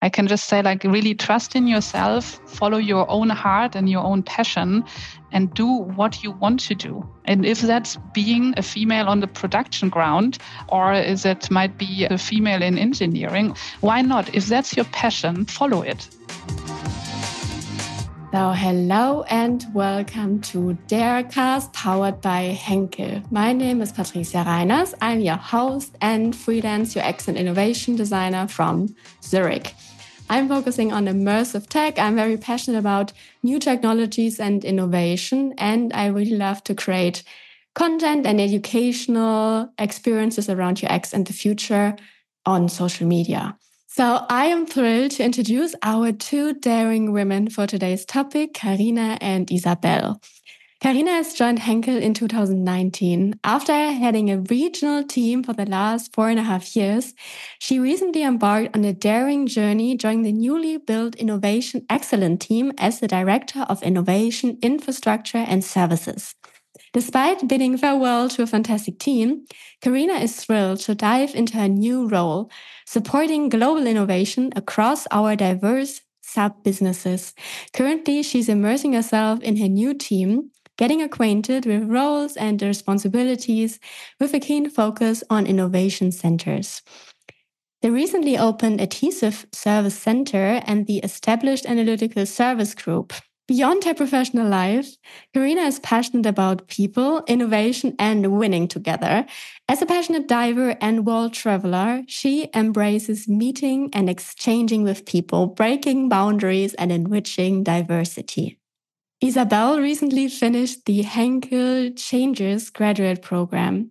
I can just say, like, really trust in yourself, follow your own heart and your own passion, and do what you want to do. And if that's being a female on the production ground, or is it might be a female in engineering, why not? If that's your passion, follow it. So, hello and welcome to Darecast powered by Henkel. My name is Patricia Reiners. I'm your host and freelance UX and innovation designer from Zurich. I'm focusing on immersive tech. I'm very passionate about new technologies and innovation, and I really love to create content and educational experiences around UX and the future on social media. So I am thrilled to introduce our two daring women for today's topic, Carina and Isabel. Carina has joined Henkel in 2019. After heading a regional team for the last four and a half years, she recently embarked on a daring journey joining the newly built Innovation Excellent team as the Director of Innovation, Infrastructure and Services. Despite bidding farewell to a fantastic team, Carina is thrilled to dive into her new role, supporting global innovation across our diverse sub businesses. Currently, she's immersing herself in her new team, getting acquainted with roles and responsibilities with a keen focus on innovation centers. The recently opened Adhesive Service Center and the established Analytical Service Group Beyond her professional life, Carina is passionate about people, innovation, and winning together. As a passionate diver and world traveler, she embraces meeting and exchanging with people, breaking boundaries and enriching diversity. Isabel recently finished the Henkel Changes graduate program.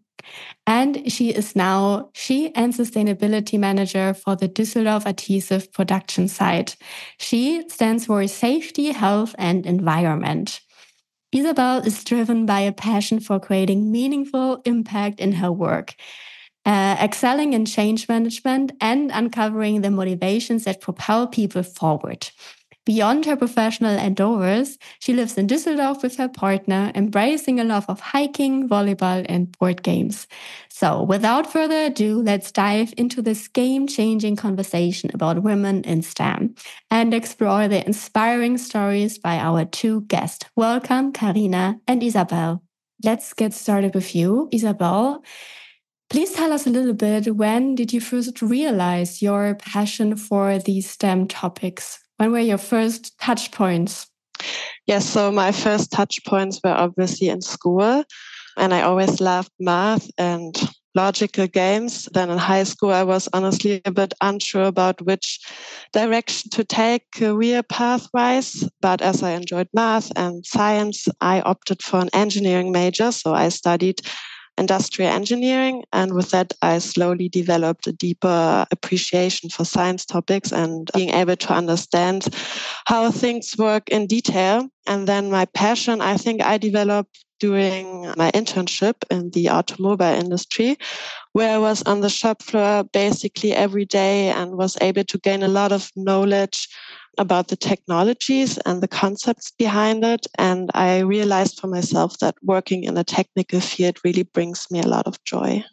And SHE is now she and sustainability manager for the Düsseldorf adhesive production site. She stands for safety, health, and environment. Isabel is driven by a passion for creating meaningful impact in her work, uh, excelling in change management, and uncovering the motivations that propel people forward. Beyond her professional endeavors, she lives in Düsseldorf with her partner, embracing a love of hiking, volleyball, and board games. So, without further ado, let's dive into this game changing conversation about women in STEM and explore the inspiring stories by our two guests. Welcome, Carina and Isabel. Let's get started with you, Isabel. Please tell us a little bit when did you first realize your passion for these STEM topics? When were your first touch points? Yes, so my first touch points were obviously in school. And I always loved math and logical games. Then in high school, I was honestly a bit unsure about which direction to take career path wise. But as I enjoyed math and science, I opted for an engineering major. So I studied industrial engineering. And with that, I slowly developed a deeper appreciation for science topics and being able to understand how things work in detail. And then my passion, I think I developed during my internship in the automobile industry, where I was on the shop floor basically every day and was able to gain a lot of knowledge about the technologies and the concepts behind it. And I realized for myself that working in a technical field really brings me a lot of joy.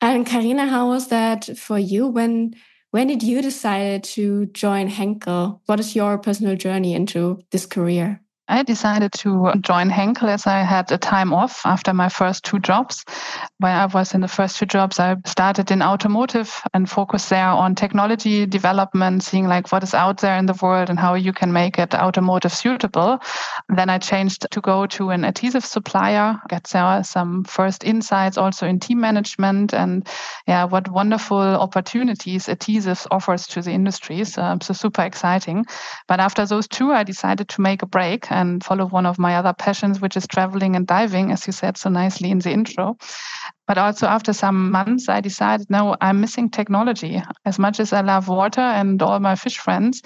And Carina, how was that for you? When when did you decide to join Henkel? What is your personal journey into this career? I decided to join Henkel as I had a time off after my first two jobs. When I was in the first two jobs, I started in automotive and focused there on technology development, seeing like what is out there in the world and how you can make it automotive suitable. Then I changed to go to an adhesive supplier, get some first insights also in team management and yeah, what wonderful opportunities adhesives offers to the industries. So super exciting. But after those two, I decided to make a break and follow one of my other passions, which is traveling and diving, as you said so nicely in the intro. But also after some months, I decided, no, I'm missing technology. As much as I love water and all my fish friends,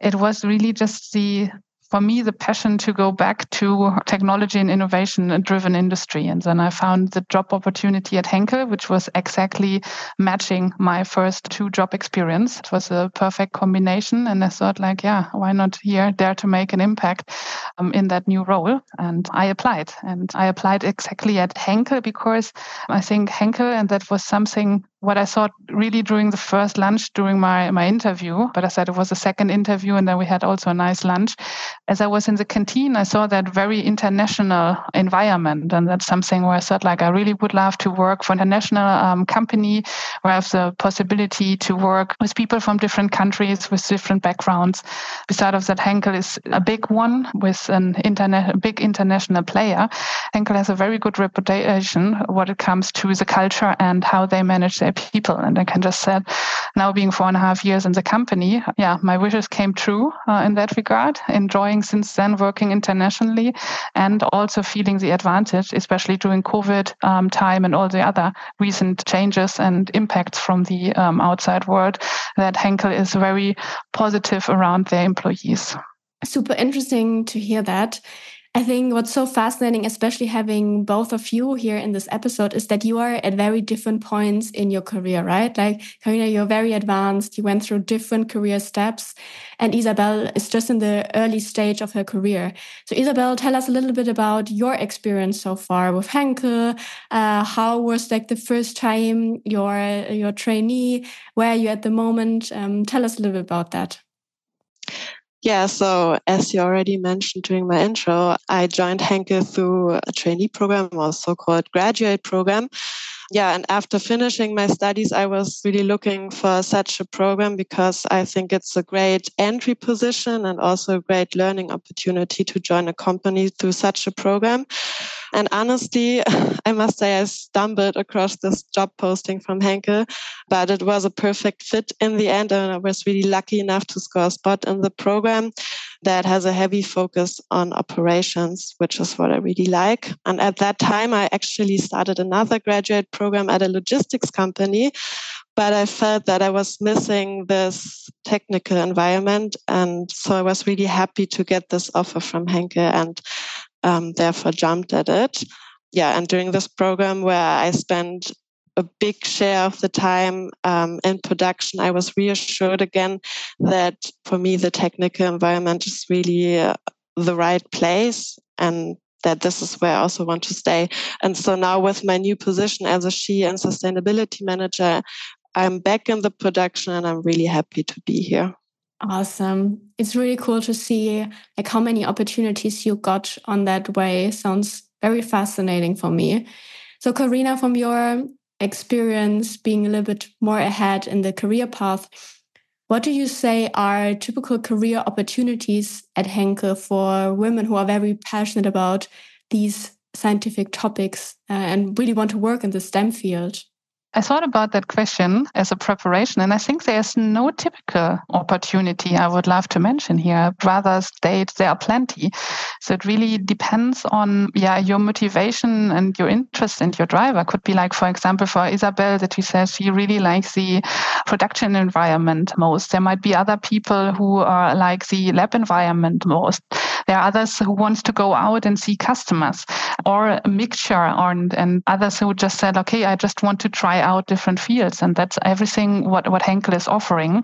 it was really just the for me the passion to go back to technology and innovation driven industry. And then I found the job opportunity at Henkel, which was exactly matching my first two job experience. It was a perfect combination. And I thought like, yeah, why not here, dare to make an impact um, in that new role? And I applied and I applied exactly at Henkel because I think Henkel, and that was something what I thought really during the first lunch during my, my interview, but I said it was a second interview and then we had also a nice lunch. As I was in the canteen, I saw that very international environment. And that's something where I said, like, I really would love to work for an international um, company where I have the possibility to work with people from different countries with different backgrounds. Besides that, Henkel is a big one with an internet, big international player. Henkel has a very good reputation when it comes to the culture and how they manage their people. And I can just say, now being four and a half years in the company, yeah, my wishes came true uh, in that regard. Enjoying since then working internationally and also feeling the advantage, especially during COVID um, time and all the other recent changes and impacts from the um, outside world, that Henkel is very positive around their employees. Super interesting to hear that. I think what's so fascinating, especially having both of you here in this episode, is that you are at very different points in your career, right? Like Carina, you're very advanced. You went through different career steps and Isabel is just in the early stage of her career. So Isabel, tell us a little bit about your experience so far with Henkel. Uh, how was like the first time your, your trainee? Where are you at the moment? Um, tell us a little bit about that. Yeah, so as you already mentioned during my intro, I joined Henkel through a trainee program or so called graduate program. Yeah, and after finishing my studies, I was really looking for such a program because I think it's a great entry position and also a great learning opportunity to join a company through such a program. And honestly, I must say I stumbled across this job posting from Henkel, but it was a perfect fit in the end. And I was really lucky enough to score a spot in the program that has a heavy focus on operations, which is what I really like. And at that time, I actually started another graduate program at a logistics company but I felt that I was missing this technical environment. And so I was really happy to get this offer from Henkel and um, therefore jumped at it. Yeah, and during this program where I spent a big share of the time um, in production, I was reassured again that for me the technical environment is really uh, the right place and that this is where I also want to stay. And so now with my new position as a SHE and sustainability manager, I'm back in the production and I'm really happy to be here. Awesome. It's really cool to see like how many opportunities you got on that way. Sounds very fascinating for me. So Carina, from your experience being a little bit more ahead in the career path, what do you say are typical career opportunities at Henkel for women who are very passionate about these scientific topics uh, and really want to work in the STEM field? I thought about that question as a preparation, and I think there's no typical opportunity I would love to mention here. Rather state there are plenty. So it really depends on yeah your motivation and your interest and your driver. Could be like, for example, for Isabel that she says she really likes the production environment most. There might be other people who are like the lab environment most. There are others who want to go out and see customers or a mixture and, and others who just said, okay, I just want to try out different fields. And that's everything what, what Henkel is offering.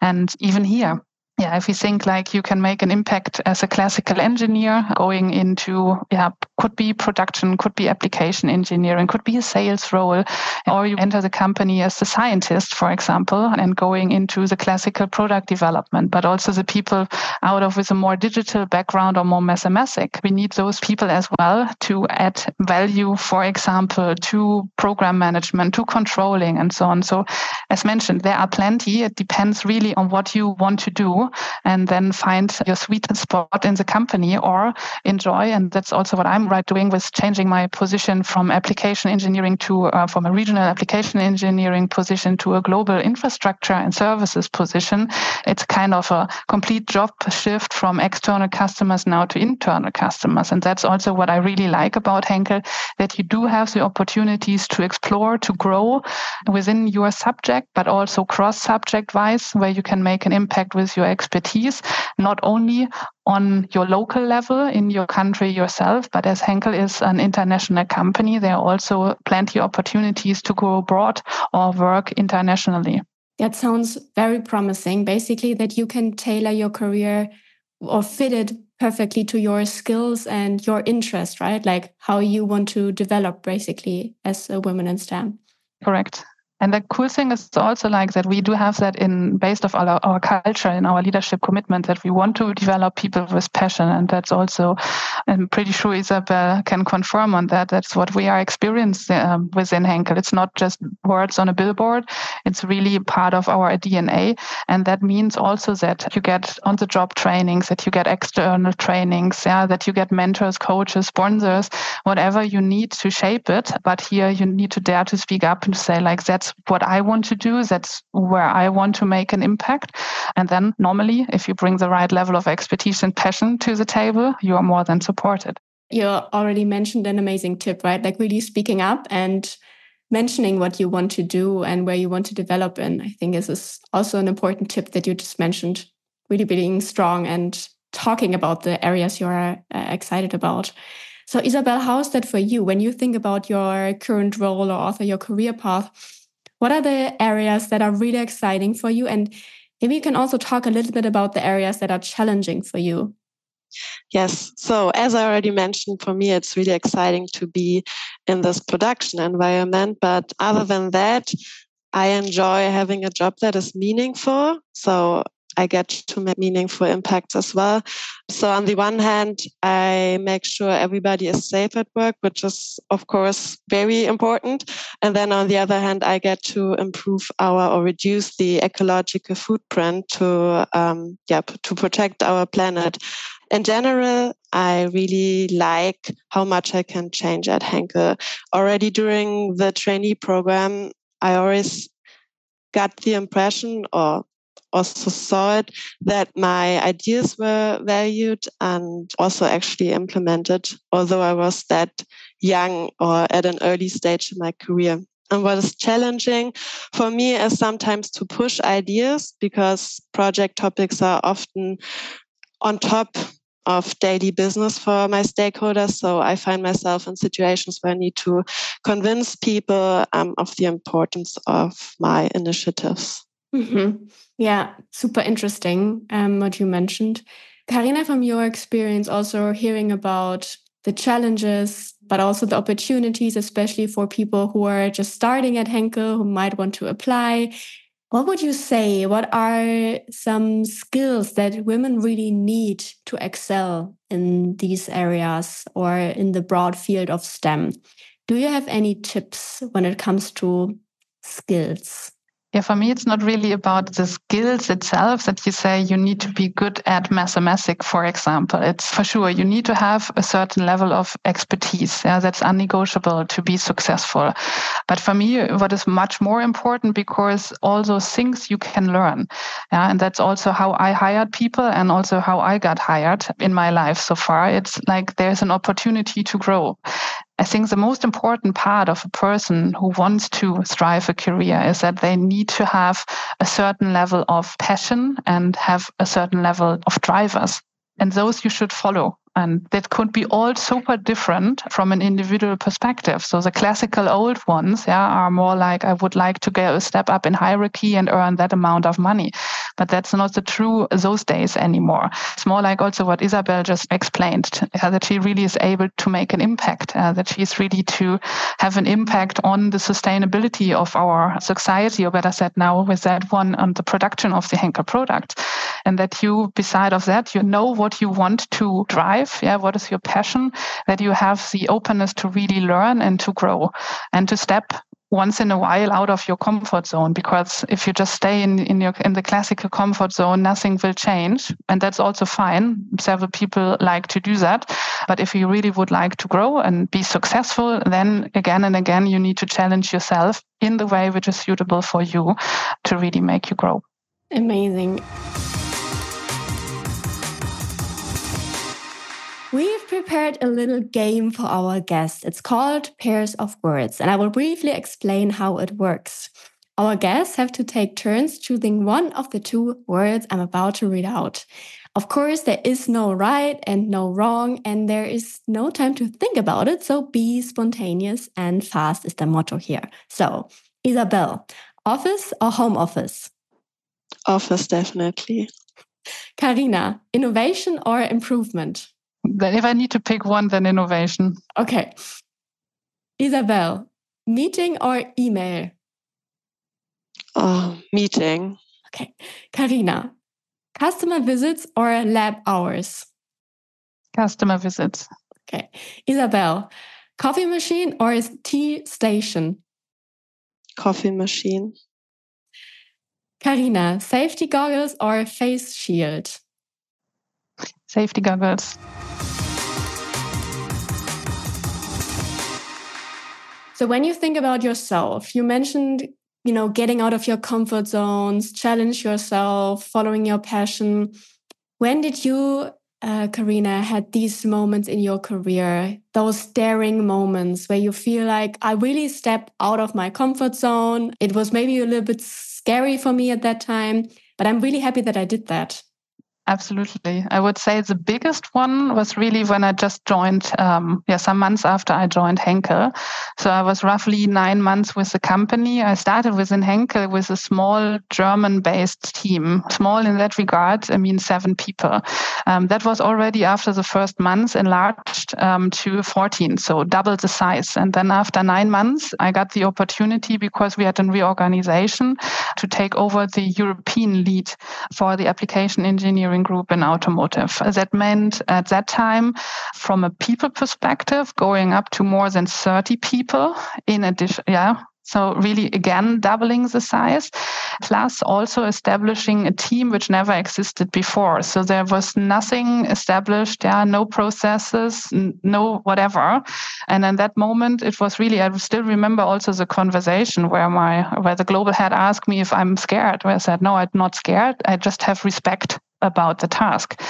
And even here, yeah, if you think like you can make an impact as a classical engineer going into, yeah, could be production, could be application engineering, could be a sales role, or you enter the company as a scientist, for example, and going into the classical product development, but also the people out of with a more digital background or more mathematic. We need those people as well to add value, for example, to program management, to controlling and so on. So as mentioned, there are plenty. It depends really on what you want to do and then find your sweet spot in the company or enjoy. And that's also what I'm right doing with changing my position from application engineering to uh, from a regional application engineering position to a global infrastructure and services position. It's kind of a complete job shift from external customers now to internal customers. And that's also what I really like about Henkel, that you do have the opportunities to explore, to grow within your subject, but also cross subject wise, where you can make an impact with your expertise, not only on your local level in your country yourself, but as Henkel is an international company, there are also plenty of opportunities to go abroad or work internationally. That sounds very promising. Basically, that you can tailor your career or fit it perfectly to your skills and your interest, right? Like how you want to develop basically as a woman in STEM. Correct. And the cool thing is also like that we do have that in based of our, our culture in our leadership commitment that we want to develop people with passion. And that's also, I'm pretty sure Isabel can confirm on that. That's what we are experiencing um, within Henkel. It's not just words on a billboard. It's really part of our DNA. And that means also that you get on the job trainings, that you get external trainings, yeah, that you get mentors, coaches, sponsors, whatever you need to shape it. But here you need to dare to speak up and say like, that's what I want to do. That's where I want to make an impact. And then normally, if you bring the right level of expertise and passion to the table, you are more than supported. You already mentioned an amazing tip, right? Like really speaking up and mentioning what you want to do and where you want to develop in. I think this is also an important tip that you just mentioned. Really being strong and talking about the areas you are uh, excited about. So, Isabel, how's that for you when you think about your current role or also your career path? What are the areas that are really exciting for you? And maybe you can also talk a little bit about the areas that are challenging for you. Yes. So, as I already mentioned, for me, it's really exciting to be in this production environment. But other than that, I enjoy having a job that is meaningful. So, I get to make meaningful impacts as well. So, on the one hand, I make sure everybody is safe at work, which is, of course, very important. And then on the other hand, I get to improve our or reduce the ecological footprint to, um, yeah, to protect our planet. In general, I really like how much I can change at Henkel. Already during the trainee program, I always got the impression or also saw it that my ideas were valued and also actually implemented, although I was that young or at an early stage in my career. And what is challenging for me is sometimes to push ideas because project topics are often on top of daily business for my stakeholders. So I find myself in situations where I need to convince people um, of the importance of my initiatives. Mm-hmm. Yeah, super interesting um, what you mentioned. Carina, from your experience, also hearing about the challenges, but also the opportunities, especially for people who are just starting at Henkel, who might want to apply. What would you say? What are some skills that women really need to excel in these areas or in the broad field of STEM? Do you have any tips when it comes to skills? Yeah, for me, it's not really about the skills itself that you say you need to be good at mathematics, for example. It's for sure you need to have a certain level of expertise. Yeah, that's unnegotiable to be successful. But for me, what is much more important because all those things you can learn. Yeah, and that's also how I hired people and also how I got hired in my life so far. It's like there's an opportunity to grow. I think the most important part of a person who wants to thrive a career is that they need to have a certain level of passion and have a certain level of drivers. And those you should follow. And that could be all super different from an individual perspective. So the classical old ones, yeah, are more like I would like to get a step up in hierarchy and earn that amount of money. But that's not the true those days anymore. It's more like also what Isabel just explained, uh, that she really is able to make an impact, uh, that she's ready to have an impact on the sustainability of our society, or better said now with that one on the production of the Henkel product. And that you, beside of that, you know what you want to drive yeah what is your passion that you have the openness to really learn and to grow and to step once in a while out of your comfort zone because if you just stay in, in your in the classical comfort zone nothing will change. And that's also fine. Several people like to do that. But if you really would like to grow and be successful then again and again you need to challenge yourself in the way which is suitable for you to really make you grow. Amazing We've prepared a little game for our guests. It's called Pairs of Words, and I will briefly explain how it works. Our guests have to take turns choosing one of the two words I'm about to read out. Of course, there is no right and no wrong, and there is no time to think about it. So be spontaneous and fast is the motto here. So, Isabel, office or home office? Office, definitely. Carina, innovation or improvement? Then if I need to pick one, then innovation. Okay. Isabel, meeting or email? Uh, meeting. Okay. Carina, customer visits or lab hours? Customer visits. Okay. Isabel, coffee machine or tea station? Coffee machine. Carina, safety goggles or face shield? Safety goggles. So when you think about yourself, you mentioned, you know, getting out of your comfort zones, challenge yourself, following your passion. When did you, uh, Carina, had these moments in your career, those daring moments where you feel like I really stepped out of my comfort zone? It was maybe a little bit scary for me at that time, but I'm really happy that I did that. Absolutely. I would say the biggest one was really when I just joined, um, yeah, some months after I joined Henkel. So I was roughly nine months with the company. I started within Henkel with a small German based team. Small in that regard, I mean, seven people. Um, that was already after the first months enlarged um, to 14, so double the size. And then after nine months, I got the opportunity because we had a reorganization to take over the European lead for the application engineering engineering group in automotive. That meant at that time, from a people perspective, going up to more than 30 people in addition, yeah, so really, again, doubling the size, plus also establishing a team which never existed before. So there was nothing established, yeah, no processes, no whatever. And in that moment, it was really, I still remember also the conversation where my, where the global head asked me if I'm scared. Where I said, no, I'm not scared. I just have respect about the task.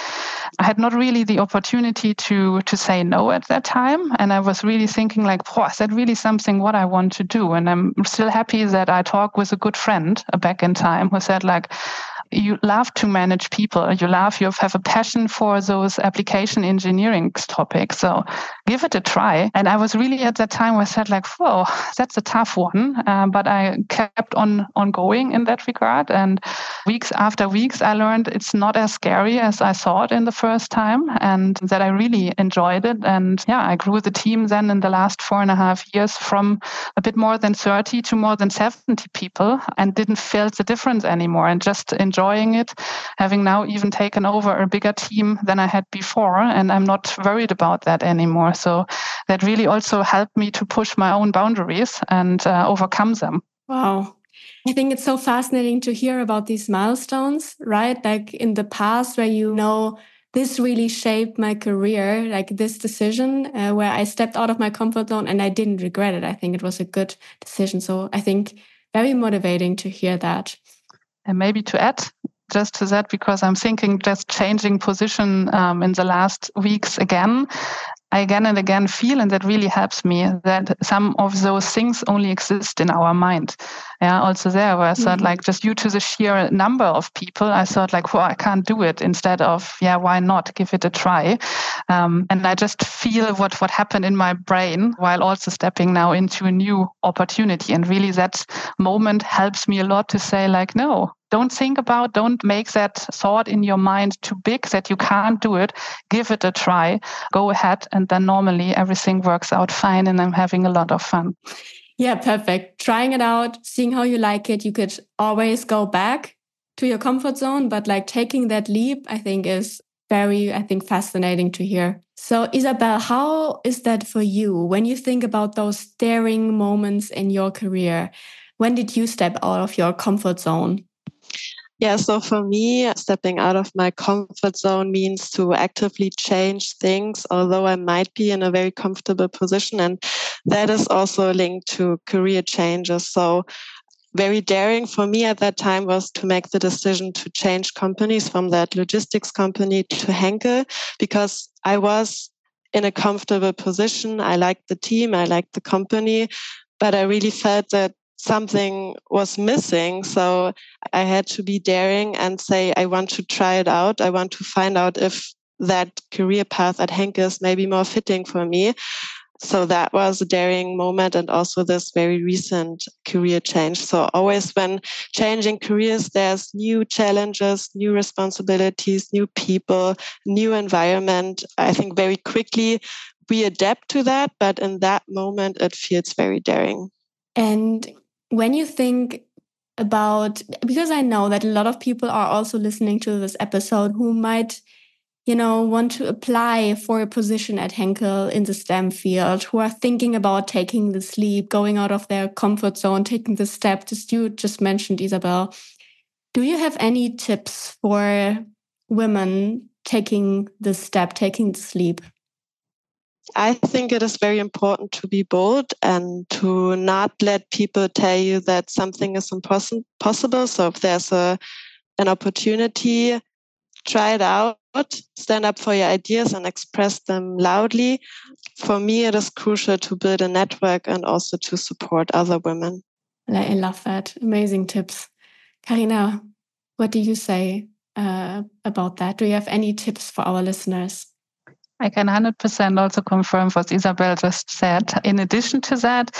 I had not really the opportunity to to say no at that time, and I was really thinking like, "Wow, is that really something what I want to do?" And I'm still happy that I talked with a good friend back in time who said like, you love to manage people. You love, you have a passion for those application engineering topics. So give it a try. And I was really at that time I said like, whoa, that's a tough one. Uh, but I kept on, on going in that regard. And weeks after weeks, I learned it's not as scary as I thought in the first time and that I really enjoyed it. And yeah, I grew the team then in the last four and a half years from a bit more than 30 to more than 70 people and didn't feel the difference anymore and just enjoyed enjoying it, having now even taken over a bigger team than I had before. And I'm not worried about that anymore. So that really also helped me to push my own boundaries and uh, overcome them. Wow. I think it's so fascinating to hear about these milestones, right? Like in the past, where you know this really shaped my career, like this decision uh, where I stepped out of my comfort zone and I didn't regret it. I think it was a good decision. So I think very motivating to hear that. And maybe to add just to that, because I'm thinking just changing position um, in the last weeks again, I again and again feel, and that really helps me, that some of those things only exist in our mind. Yeah, also there where I thought mm-hmm. like just due to the sheer number of people, I thought like, well, I can't do it instead of, yeah, why not give it a try? Um, and I just feel what, what happened in my brain while also stepping now into a new opportunity. And really that moment helps me a lot to say like, no, don't think about, don't make that thought in your mind too big that you can't do it. Give it a try. Go ahead. And then normally everything works out fine and I'm having a lot of fun. Yeah, perfect. Trying it out, seeing how you like it. You could always go back to your comfort zone, but like taking that leap, I think is very, I think, fascinating to hear. So, Isabel, how is that for you when you think about those daring moments in your career? When did you step out of your comfort zone? Yeah, so for me, stepping out of my comfort zone means to actively change things, although I might be in a very comfortable position. And that is also linked to career changes. So, very daring for me at that time was to make the decision to change companies from that logistics company to Henkel because I was in a comfortable position. I liked the team, I liked the company, but I really felt that something was missing. So I had to be daring and say, I want to try it out. I want to find out if that career path at Henkel is maybe more fitting for me. So that was a daring moment and also this very recent career change. So always when changing careers, there's new challenges, new responsibilities, new people, new environment. I think very quickly we adapt to that, but in that moment, it feels very daring. And when you think about because I know that a lot of people are also listening to this episode who might you know, want to apply for a position at Henkel in the STEM field, who are thinking about taking the leap, going out of their comfort zone, taking the step, just you just mentioned, Isabel. Do you have any tips for women taking the step, taking the leap? I think it is very important to be bold and to not let people tell you that something is impossible. So if there's a an opportunity, try it out, stand up for your ideas and express them loudly. For me, it is crucial to build a network and also to support other women. I love that. Amazing tips. Carina, what do you say uh, about that? Do you have any tips for our listeners? I can 100% also confirm what Isabel just said. In addition to that,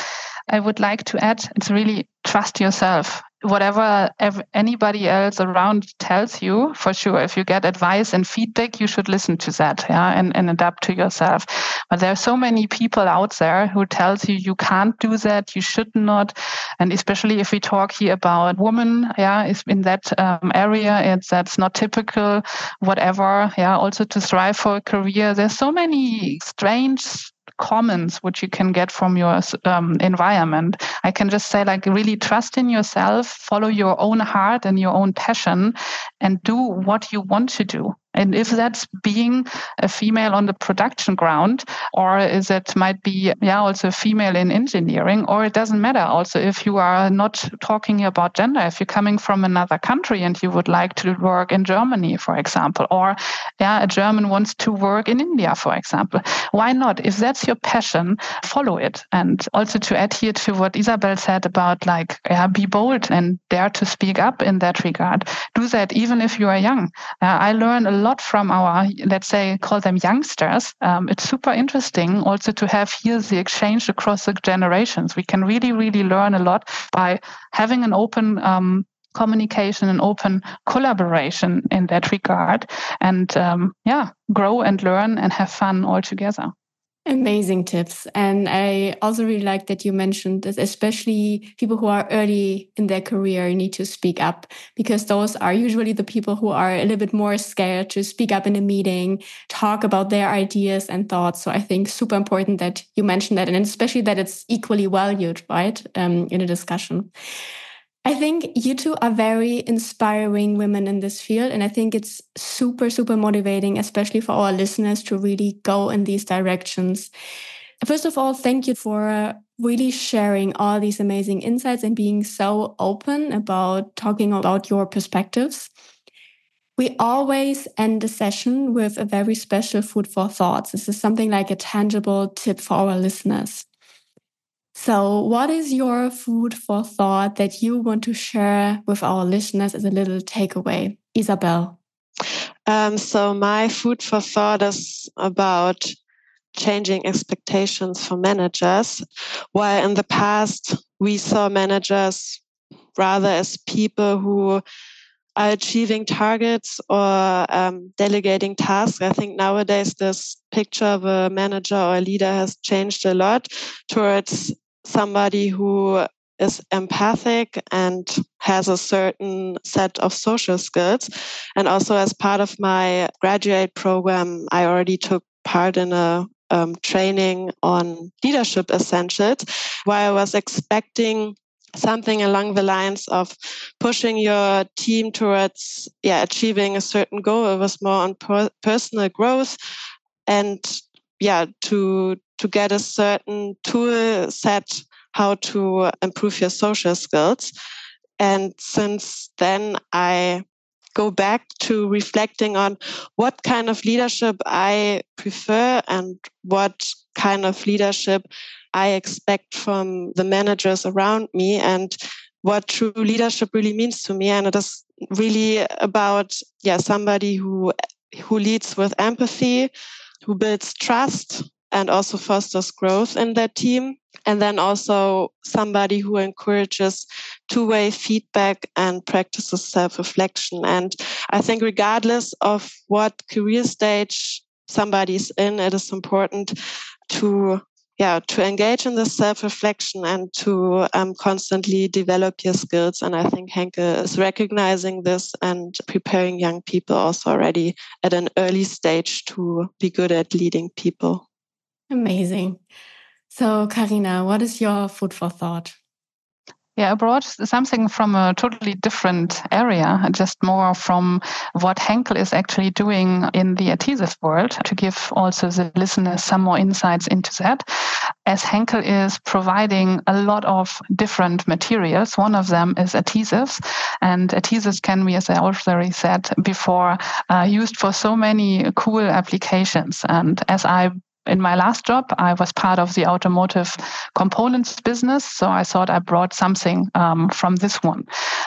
I would like to add it's really trust yourself whatever anybody else around tells you for sure if you get advice and feedback you should listen to that yeah and, and adapt to yourself. But there are so many people out there who tells you you can't do that you should not and especially if we talk here about women yeah is in that um, area it's that's not typical whatever yeah also to strive for a career. There's so many strange comments which you can get from your um, environment. I can just say, like, really trust in yourself, follow your own heart and your own passion, and do what you want to do. And if that's being a female on the production ground, or is it might be, yeah, also a female in engineering, or it doesn't matter also if you are not talking about gender, if you're coming from another country and you would like to work in Germany, for example, or yeah, a German wants to work in India, for example. Why not? If that's your passion, follow it. And also to add here to what Isabel said about like, yeah, be bold and dare to speak up in that regard. Do that even if you are young. Uh, I learn a lot from our, let's say, call them youngsters. Um, it's super interesting also to have here the exchange across the generations. We can really, really learn a lot by having an open um, communication and open collaboration in that regard and um, yeah grow and learn and have fun all together Amazing tips. And I also really like that you mentioned that especially people who are early in their career need to speak up because those are usually the people who are a little bit more scared to speak up in a meeting, talk about their ideas and thoughts. So I think super important that you mentioned that and especially that it's equally valued, right? Um, in a discussion. I think you two are very inspiring women in this field. And I think it's super, super motivating, especially for our listeners to really go in these directions. First of all, thank you for really sharing all these amazing insights and being so open about talking about your perspectives. We always end the session with a very special food for thoughts. This is something like a tangible tip for our listeners. So, what is your food for thought that you want to share with our listeners as a little takeaway? Isabel. Um, so, my food for thought is about changing expectations for managers. While in the past, we saw managers rather as people who are achieving targets or um, delegating tasks. I think nowadays this picture of a manager or a leader has changed a lot towards somebody who is empathic and has a certain set of social skills. And also, as part of my graduate program, I already took part in a um, training on leadership essentials, where I was expecting something along the lines of pushing your team towards yeah achieving a certain goal it was more on per- personal growth and yeah to to get a certain tool set how to improve your social skills. And since then, I go back to reflecting on what kind of leadership I prefer and what kind of leadership I expect from the managers around me and what true leadership really means to me. And it is really about, yeah, somebody who who leads with empathy, who builds trust, and also fosters growth in their team. And then also somebody who encourages two way feedback and practices self reflection. And I think, regardless of what career stage somebody's in, it is important to yeah, to engage in this self-reflection and to um, constantly develop your skills. And I think Henkel is recognizing this and preparing young people also already at an early stage to be good at leading people. Amazing. So, Carina, what is your food for thought? Yeah, I brought something from a totally different area, just more from what Henkel is actually doing in the adhesive world to give also the listeners some more insights into that. As Henkel is providing a lot of different materials, one of them is adhesives, and adhesives can be, as I already said before, uh, used for so many cool applications. And as I in my last job, I was part of the automotive components business. So I thought I brought something um, from this one.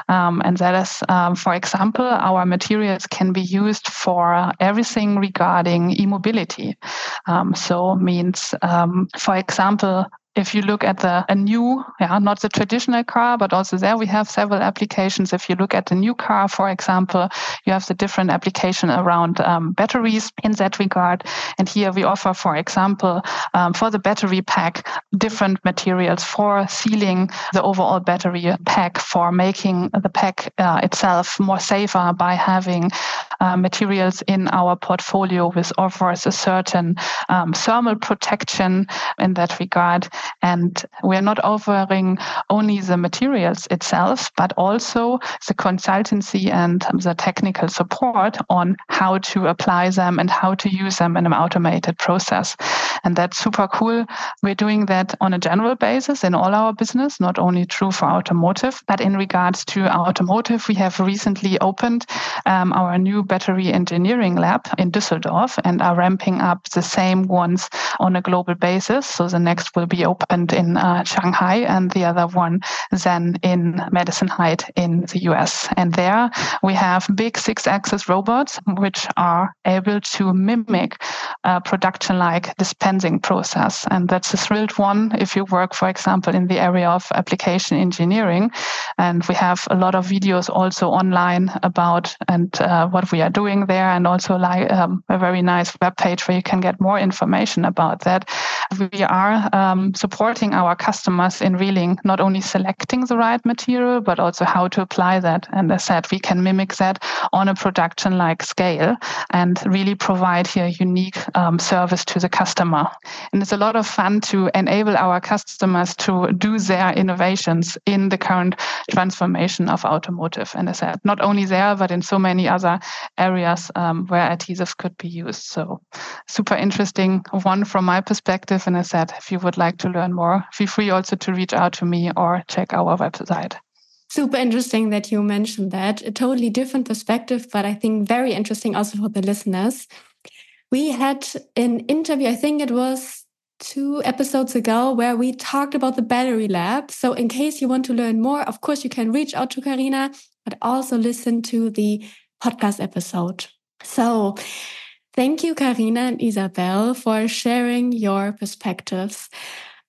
Um, and that is, um, for example, our materials can be used for everything regarding e-mobility. Um, so means, um, for example, if you look at the a new, yeah, not the traditional car, but also there we have several applications. If you look at the new car, for example, you have the different application around um, batteries in that regard. And here we offer, for example, um, for the battery pack, different materials for sealing the overall battery pack, for making the pack uh, itself more safer by having uh, materials in our portfolio which offers a certain um, thermal protection in that regard. And we're not offering only the materials itself, but also the consultancy and the technical support on how to apply them and how to use them in an automated process. And that's super cool. We're doing that on a general basis in all our business, not only true for automotive, but in regards to automotive, we have recently opened um, our new battery engineering lab in Düsseldorf and are ramping up the same ones on a global basis. So the next will be opened in uh, Shanghai and the other one then in Madison Heights in the US. And there we have big six axis robots which are able to mimic a production like dispensing process. And that's a thrilled one if you work, for example, in the area of application engineering. And we have a lot of videos also online about and uh, what we are doing there, and also like um, a very nice web page where you can get more information about that. We are um, supporting our customers in really not only selecting the right material, but also how to apply that. And as said, we can mimic that on a production like scale and really provide here unique um, service to the customer. And it's a lot of fun to enable our customers to do their innovations in the current transformation of automotive. And as I said, not only there, but in so many other areas um, where adhesives could be used. So super interesting one from my perspective. Said, if you would like to learn more, feel free also to reach out to me or check our website. Super interesting that you mentioned that. A totally different perspective, but I think very interesting also for the listeners. We had an interview, I think it was two episodes ago, where we talked about the battery lab. So, in case you want to learn more, of course, you can reach out to Carina, but also listen to the podcast episode. So, thank you, Carina and Isabel, for sharing your perspectives.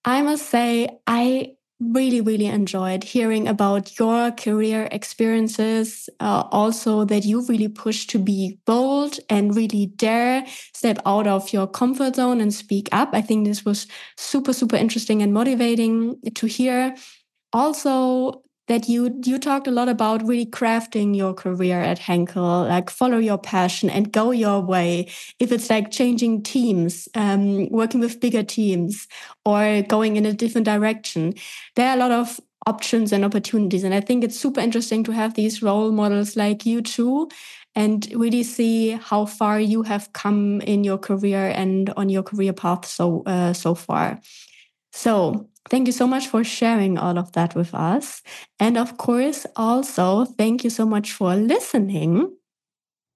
I must say, I really, really enjoyed hearing about your career experiences. Uh, also, that you really push to be bold and really dare step out of your comfort zone and speak up. I think this was super, super interesting and motivating to hear. Also, that you you talked a lot about really crafting your career at Henkel, like follow your passion and go your way. If it's like changing teams, um, working with bigger teams, or going in a different direction, there are a lot of options and opportunities. And I think it's super interesting to have these role models like you too, and really see how far you have come in your career and on your career path so uh, so far. So Thank you so much for sharing all of that with us. And of course, also, thank you so much for listening.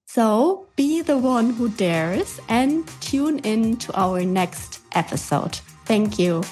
So be the one who dares and tune in to our next episode. Thank you.